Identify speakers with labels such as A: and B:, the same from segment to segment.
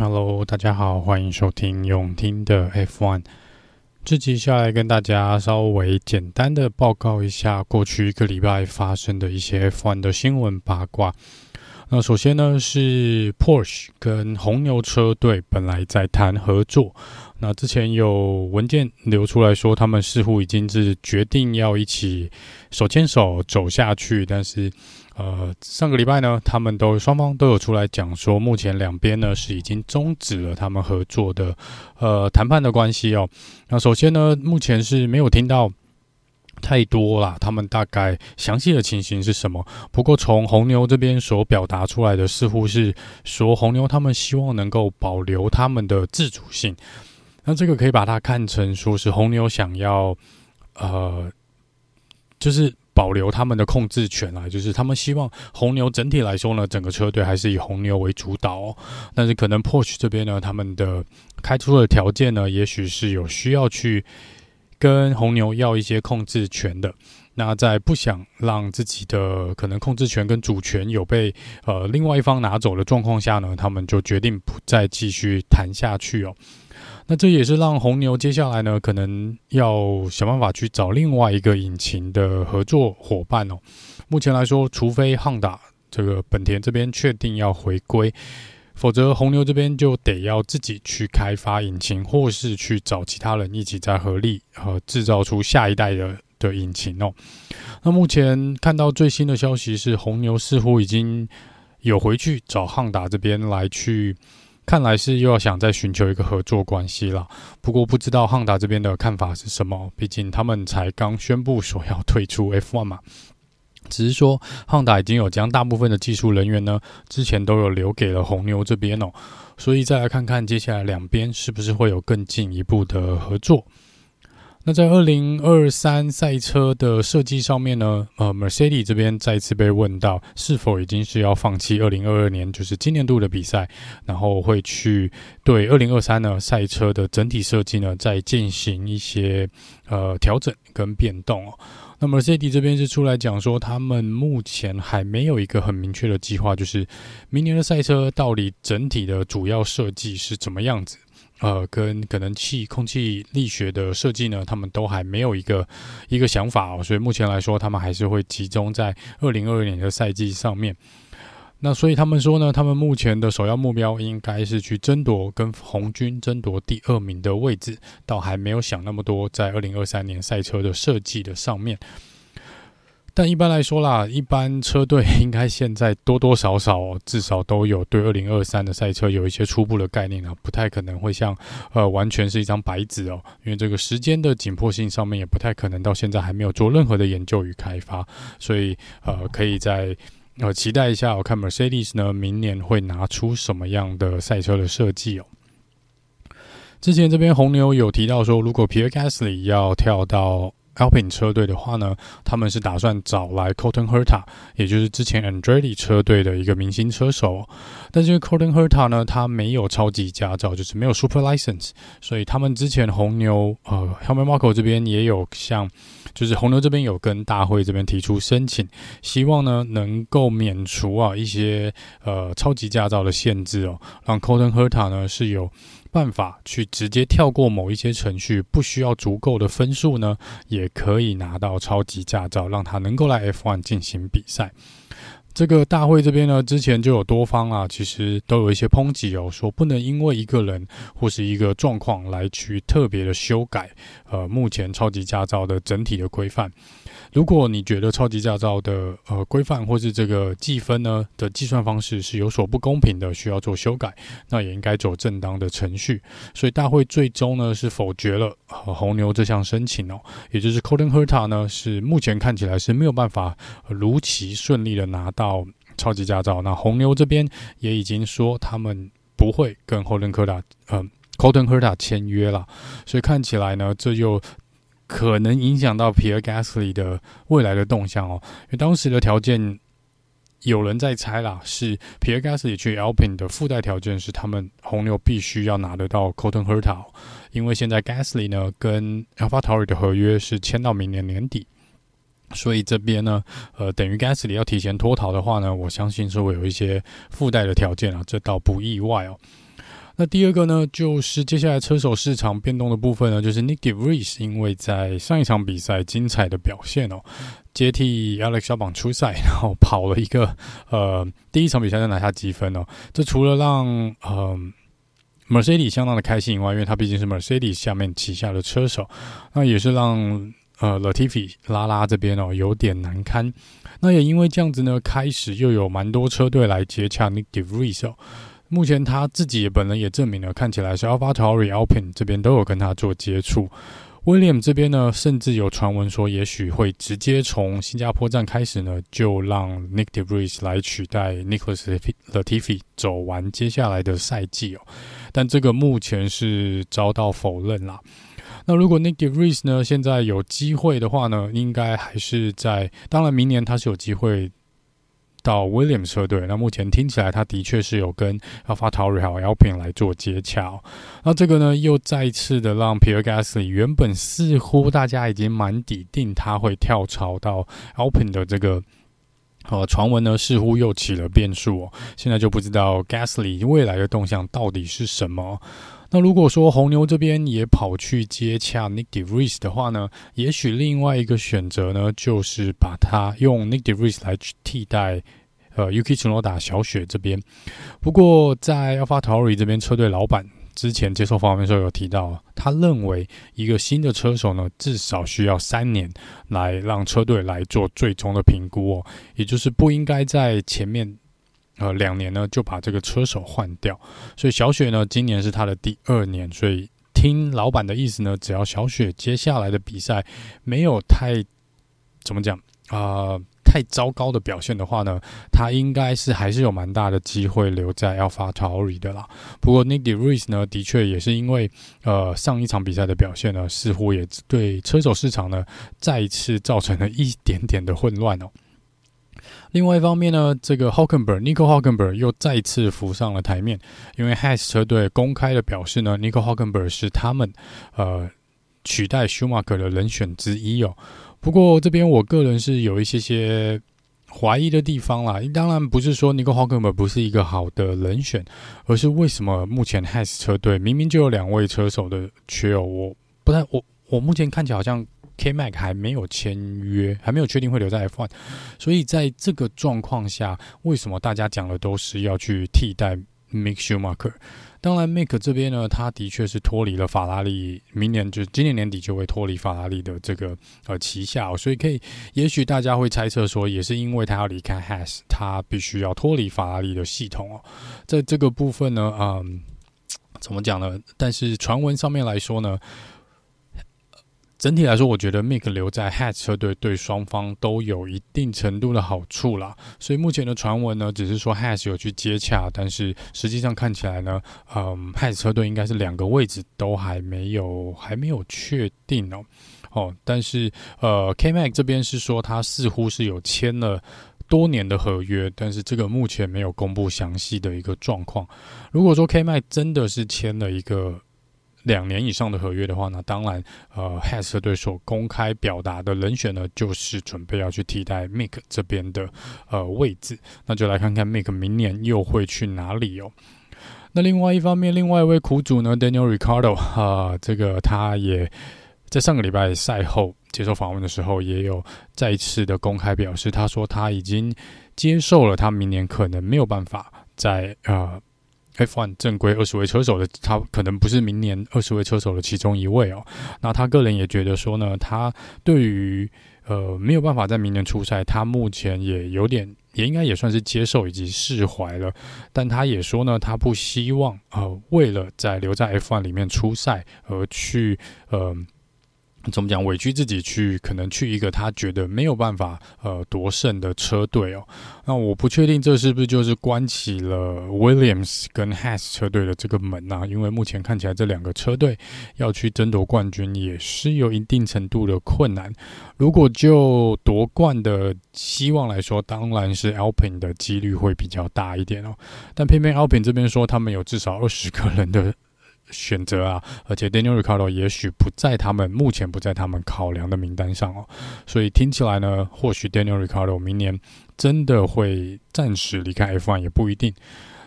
A: Hello，大家好，欢迎收听永听的 F1。这集下来跟大家稍微简单的报告一下过去一个礼拜发生的一些 F1 的新闻八卦。那首先呢是 Porsche 跟红牛车队本来在谈合作，那之前有文件流出来说他们似乎已经是决定要一起手牵手走下去，但是呃上个礼拜呢他们都双方都有出来讲说，目前两边呢是已经终止了他们合作的呃谈判的关系哦。那首先呢目前是没有听到。太多了，他们大概详细的情形是什么？不过从红牛这边所表达出来的，似乎是说红牛他们希望能够保留他们的自主性。那这个可以把它看成说是红牛想要，呃，就是保留他们的控制权啊，就是他们希望红牛整体来说呢，整个车队还是以红牛为主导。但是可能 Porsche 这边呢，他们的开出的条件呢，也许是有需要去。跟红牛要一些控制权的，那在不想让自己的可能控制权跟主权有被呃另外一方拿走的状况下呢，他们就决定不再继续谈下去哦。那这也是让红牛接下来呢，可能要想办法去找另外一个引擎的合作伙伴哦。目前来说，除非汉达这个本田这边确定要回归。否则，红牛这边就得要自己去开发引擎，或是去找其他人一起再合力，和，制造出下一代的的引擎哦。那目前看到最新的消息是，红牛似乎已经有回去找汉达这边来去，看来是又要想再寻求一个合作关系了。不过不知道汉达这边的看法是什么，毕竟他们才刚宣布说要退出 F1 嘛。只是说汉达已经有将大部分的技术人员呢，之前都有留给了红牛这边哦，所以再来看看接下来两边是不是会有更进一步的合作。那在二零二三赛车的设计上面呢，呃，Mercedes 这边再次被问到是否已经是要放弃二零二二年就是今年度的比赛，然后会去对二零二三呢赛车的整体设计呢再进行一些呃调整跟变动哦。那么 Mercedes 这边是出来讲说，他们目前还没有一个很明确的计划，就是明年的赛车到底整体的主要设计是怎么样子？呃，跟可能气空气力学的设计呢，他们都还没有一个一个想法哦。所以目前来说，他们还是会集中在二零二二年的赛季上面。那所以他们说呢，他们目前的首要目标应该是去争夺跟红军争夺第二名的位置，倒还没有想那么多在二零二三年赛车的设计的上面。但一般来说啦，一般车队 应该现在多多少少，至少都有对二零二三的赛车有一些初步的概念啊，不太可能会像呃完全是一张白纸哦，因为这个时间的紧迫性上面也不太可能到现在还没有做任何的研究与开发，所以呃可以在。呃，期待一下，我看 Mercedes 呢，明年会拿出什么样的赛车的设计哦。之前这边红牛有提到说，如果 Pierre Gasly 要跳到 Alpine 车队的话呢，他们是打算找来 Colton Herta，也就是之前 Andretti 车队的一个明星车手。但是因为 Colton Herta 呢，他没有超级驾照，就是没有 Super License，所以他们之前红牛呃 Helmut Marko 这边也有向，就是红牛这边有跟大会这边提出申请，希望呢能够免除啊一些呃超级驾照的限制哦，让 Colton Herta 呢是有。办法去直接跳过某一些程序，不需要足够的分数呢，也可以拿到超级驾照，让他能够来 F1 进行比赛。这个大会这边呢，之前就有多方啊，其实都有一些抨击哦，说不能因为一个人或是一个状况来去特别的修改，呃，目前超级驾照的整体的规范。如果你觉得超级驾照的呃规范或是这个计分呢的计算方式是有所不公平的，需要做修改，那也应该走正当的程序。所以大会最终呢是否决了呃红牛这项申请哦，也就是 Colton Herta 呢是目前看起来是没有办法如期顺利的拿到超级驾照。那红牛这边也已经说他们不会跟 Colton Herta 呃 Colton Herta 签约了，所以看起来呢这又。可能影响到皮尔加斯利的未来的动向哦，因为当时的条件有人在猜啦，是皮尔加斯利去 Alpine 的附带条件是他们红牛必须要拿得到 Colton Herta，因为现在 Gasly 呢跟 AlphaTauri 的合约是签到明年年底，所以这边呢，呃，等于 Gasly 要提前脱逃的话呢，我相信是会有一些附带的条件啊，这倒不意外哦。那第二个呢，就是接下来车手市场变动的部分呢，就是 Nick De Vries 因为在上一场比赛精彩的表现哦，接替 Alex Albon 出赛，然后跑了一个呃第一场比赛就拿下积分哦。这除了让呃 Mercedes 相当的开心以外，因为他毕竟是 Mercedes 下面旗下的车手，那也是让呃 Latifi 拉拉这边哦有点难堪。那也因为这样子呢，开始又有蛮多车队来接洽 Nick De Vries 哦。目前他自己本人也证明了，看起来是 a l p h a t o r i Alpine 这边都有跟他做接触。William 这边呢，甚至有传闻说，也许会直接从新加坡站开始呢，就让 Nick de Vries 来取代 Nicholas Latifi 走完接下来的赛季哦。但这个目前是遭到否认啦。那如果 Nick de Vries 呢，现在有机会的话呢，应该还是在，当然明年他是有机会到 Williams 车队。那目前听起来，他的确是有跟 AlphaTauri 还有 Alpine 来做接洽。那这个呢，又再一次的让 Pierre Gasly 原本似乎大家已经蛮底定他会跳槽到 Alpine 的这个呃传闻呢，似乎又起了变数哦。现在就不知道 Gasly 未来的动向到底是什么。那如果说红牛这边也跑去接洽 Nick de Vries 的话呢，也许另外一个选择呢，就是把他用 Nick de Vries 来替代呃 Yuki Tsunoda 小雪这边。不过在 AlphaTauri 这边车队老板之前接受访问的时候有提到，他认为一个新的车手呢，至少需要三年来让车队来做最终的评估哦，也就是不应该在前面。呃，两年呢就把这个车手换掉，所以小雪呢今年是他的第二年，所以听老板的意思呢，只要小雪接下来的比赛没有太怎么讲啊、太糟糕的表现的话呢，他应该是还是有蛮大的机会留在 AlphaTauri 的啦。不过 Nick De r i s 呢，的确也是因为呃上一场比赛的表现呢，似乎也对车手市场呢再次造成了一点点的混乱哦。另外一方面呢，这个 Hockenberg Nico Hockenberg 又再次浮上了台面，因为 Haas 车队公开的表示呢，Nico Hockenberg 是他们呃取代 Schumacher 的人选之一哦。不过这边我个人是有一些些怀疑的地方啦。当然不是说 Nico hagen 本不是一个好的人选，而是为什么目前 Has 车队明明就有两位车手的缺哦，我不太我我目前看起来好像。K Mac 还没有签约，还没有确定会留在 F1，所以在这个状况下，为什么大家讲的都是要去替代 Mick Schumacher？当然，Mike 这边呢，他的确是脱离了法拉利，明年就今年年底就会脱离法拉利的这个呃旗下，哦所以可以，也许大家会猜测说，也是因为他要离开 Has，他必须要脱离法拉利的系统哦。在这个部分呢，嗯，怎么讲呢？但是传闻上面来说呢。整体来说，我觉得 Mick 留在 Haas 车队对双方都有一定程度的好处啦。所以目前的传闻呢，只是说 Haas 有去接洽，但是实际上看起来呢，嗯，Haas 车队应该是两个位置都还没有还没有确定哦。哦，但是呃，K Mac 这边是说他似乎是有签了多年的合约，但是这个目前没有公布详细的一个状况。如果说 K-Mag 真的是签了一个。两年以上的合约的话呢，当然，呃，Has 车队所公开表达的人选呢，就是准备要去替代 Mick 这边的呃位置。那就来看看 Mick 明年又会去哪里哦。那另外一方面，另外一位苦主呢，Daniel Ricardo 啊，这个他也在上个礼拜赛后接受访问的时候，也有再次的公开表示，他说他已经接受了，他明年可能没有办法在呃。F1 正规二十位车手的他可能不是明年二十位车手的其中一位哦。那他个人也觉得说呢，他对于呃没有办法在明年出赛，他目前也有点也应该也算是接受以及释怀了。但他也说呢，他不希望呃为了在留在 F1 里面出赛而去呃。怎么讲？委屈自己去，可能去一个他觉得没有办法呃夺胜的车队哦。那我不确定这是不是就是关起了 Williams 跟 Has 车队的这个门呐？因为目前看起来这两个车队要去争夺冠军也是有一定程度的困难。如果就夺冠的希望来说，当然是 Alpine 的几率会比较大一点哦。但偏偏 Alpine 这边说他们有至少二十个人的。选择啊，而且 Daniel r i c a r d o 也许不在他们目前不在他们考量的名单上哦，所以听起来呢，或许 Daniel r i c a r d o 明年真的会暂时离开 F1 也不一定。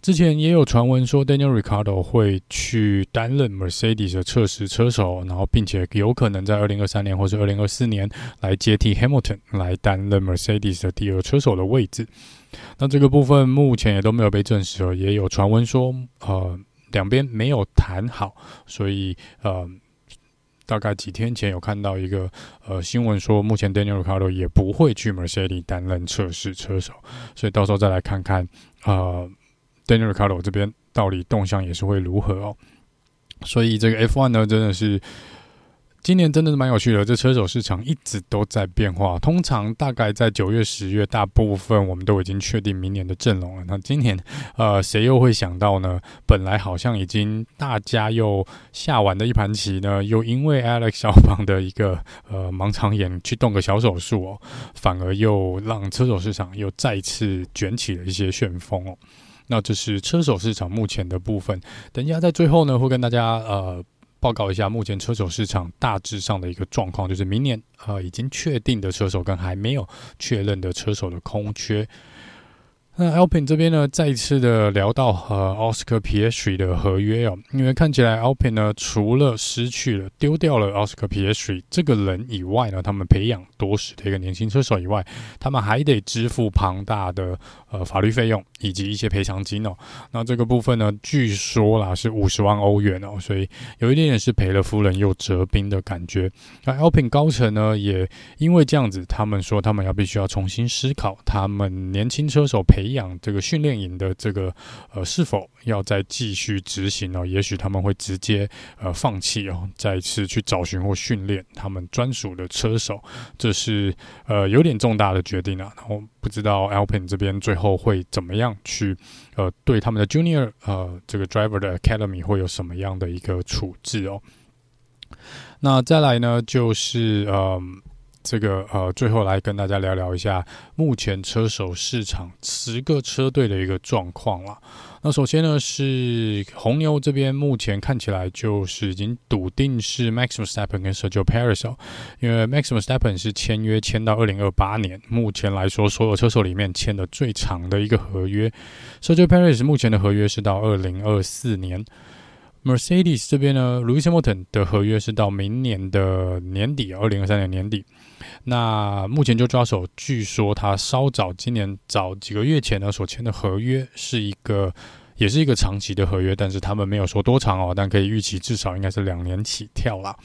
A: 之前也有传闻说，Daniel r i c a r d o 会去担任 Mercedes 的测试车手，然后并且有可能在二零二三年或是二零二四年来接替 Hamilton 来担任 Mercedes 的第二车手的位置。那这个部分目前也都没有被证实哦，也有传闻说，呃，两边没有谈好，所以呃，大概几天前有看到一个呃新闻说，目前 Daniel Ricardo 也不会去 Mercedes 担任测试车手，所以到时候再来看看呃。Daniel Ricardo 这边到底动向也是会如何哦？所以这个 F1 呢，真的是今年真的是蛮有趣的。这车手市场一直都在变化。通常大概在九月、十月，大部分我们都已经确定明年的阵容了。那今年，呃，谁又会想到呢？本来好像已经大家又下完的一盘棋呢，又因为 Alex 小胖的一个呃盲肠炎去动个小手术哦，反而又让车手市场又再次卷起了一些旋风哦。那这是车手市场目前的部分。等一下在最后呢，会跟大家呃报告一下目前车手市场大致上的一个状况，就是明年呃已经确定的车手跟还没有确认的车手的空缺。那 Alpine 这边呢，再一次的聊到和 Oscar Piastri 的合约哦，因为看起来 Alpine 呢，除了失去了、丢掉了 Oscar Piastri 这个人以外呢，他们培养多时的一个年轻车手以外，他们还得支付庞大的呃法律费用以及一些赔偿金哦。那这个部分呢，据说啦是五十万欧元哦，所以有一点点是赔了夫人又折兵的感觉。那 Alpine 高层呢，也因为这样子，他们说他们要必须要重新思考他们年轻车手培。培养这个训练营的这个呃，是否要再继续执行呢？也许他们会直接呃放弃哦，再次去找寻或训练他们专属的车手，这是呃有点重大的决定啊。然后不知道 Alpine 这边最后会怎么样去呃对他们的 Junior 呃这个 Driver 的 Academy 会有什么样的一个处置哦？那再来呢，就是呃。这个呃，最后来跟大家聊聊一下目前车手市场十个车队的一个状况了。那首先呢是红牛这边，目前看起来就是已经笃定是 Max Verstappen 跟 Sergio Perez 哦，因为 Max Verstappen 是签约签到二零二八年，目前来说所有车手里面签的最长的一个合约。Sergio Perez 目前的合约是到二零二四年。Mercedes 这边呢，Lewis Hamilton 的合约是到明年的年底，二零二三年年底。那目前就抓手，据说他稍早今年早几个月前呢所签的合约是一个，也是一个长期的合约，但是他们没有说多长哦，但可以预期至少应该是两年起跳啦。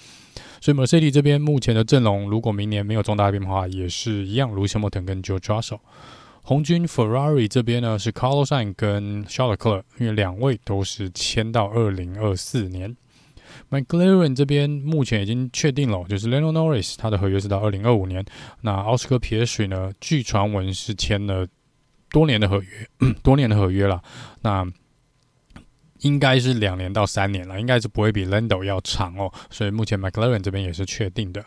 A: 所以 Mercedes 这边目前的阵容，如果明年没有重大变化，也是一样，Lewis Hamilton 跟 Joe 抓手。红军 Ferrari 这边呢是 Carlos Sain 跟 Charles Leclerc，因为两位都是签到二零二四年。McLaren 这边目前已经确定了，就是 Lando Norris 他的合约是到二零二五年。那 Oscar Piastri 呢，据传闻是签了多年的合约，多年的合约了。那应该是两年到三年了，应该是不会比 Lando 要长哦。所以目前 McLaren 这边也是确定的。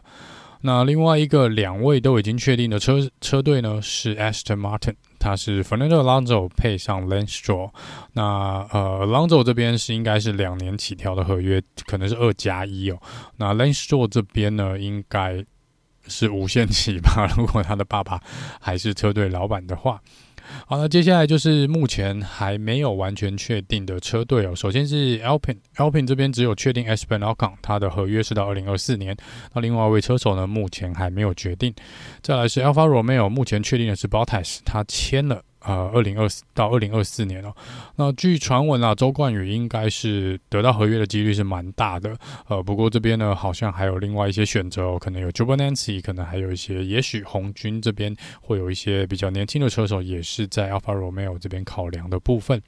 A: 那另外一个两位都已经确定的车车队呢，是 Aston Martin，他是 Fernando Alonso 配上 Lance Stroll。那呃，Alonso 这边是应该是两年起跳的合约，可能是二加一哦。那 Lance Stroll 这边呢，应该是无限期吧，如果他的爸爸还是车队老板的话。好，那接下来就是目前还没有完全确定的车队哦。首先是 Alpine，Alpine 这边只有确定 e s p e n Alcon，他的合约是到二零二四年。那另外一位车手呢，目前还没有决定。再来是 Alpha Romeo，目前确定的是 Bottas，他签了。呃，二零二四到二零二四年哦。那据传闻啊，周冠宇应该是得到合约的几率是蛮大的。呃，不过这边呢，好像还有另外一些选择哦，可能有 jubonancy，可能还有一些，也许红军这边会有一些比较年轻的车手，也是在 Alpha Romeo 这边考量的部分。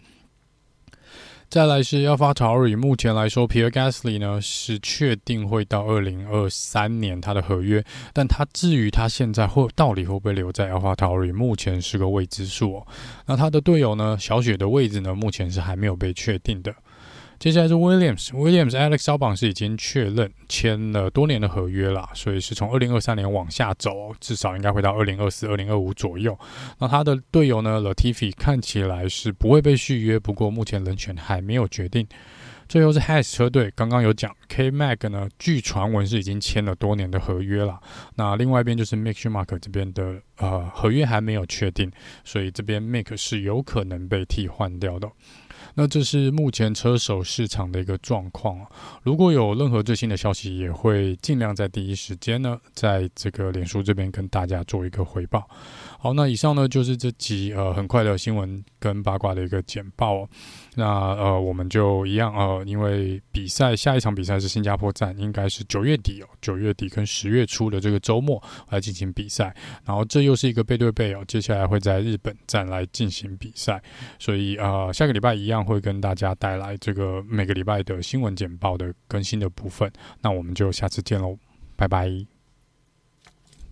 A: 再来是 AlphaTauri，目前来说，Pierre Gasly 呢是确定会到二零二三年他的合约，但他至于他现在会到底会不会留在 AlphaTauri，目前是个未知数哦。那他的队友呢，小雪的位置呢，目前是还没有被确定的。接下来是 Williams，Williams Alex Albon 是已经确认签了多年的合约了，所以是从二零二三年往下走，至少应该会到二零二四、二零二五左右。那他的队友呢，Latifi 看起来是不会被续约，不过目前人选还没有决定。最后是 Haas 车队，刚刚有讲 K Mag 呢，据传闻是已经签了多年的合约了。那另外一边就是 Mick Schumacher 这边的呃合约还没有确定，所以这边 Mick 是有可能被替换掉的。那这是目前车手市场的一个状况。如果有任何最新的消息，也会尽量在第一时间呢，在这个脸书这边跟大家做一个回报。好，那以上呢就是这集呃很快的新闻跟八卦的一个简报。那呃我们就一样呃，因为比赛下一场比赛是新加坡站，应该是九月底哦，九月底跟十月初的这个周末来进行比赛。然后这又是一个背对背哦，接下来会在日本站来进行比赛，所以呃下个礼拜一样会跟大家带来这个每个礼拜的新闻简报的更新的部分。那我们就下次见喽，拜拜。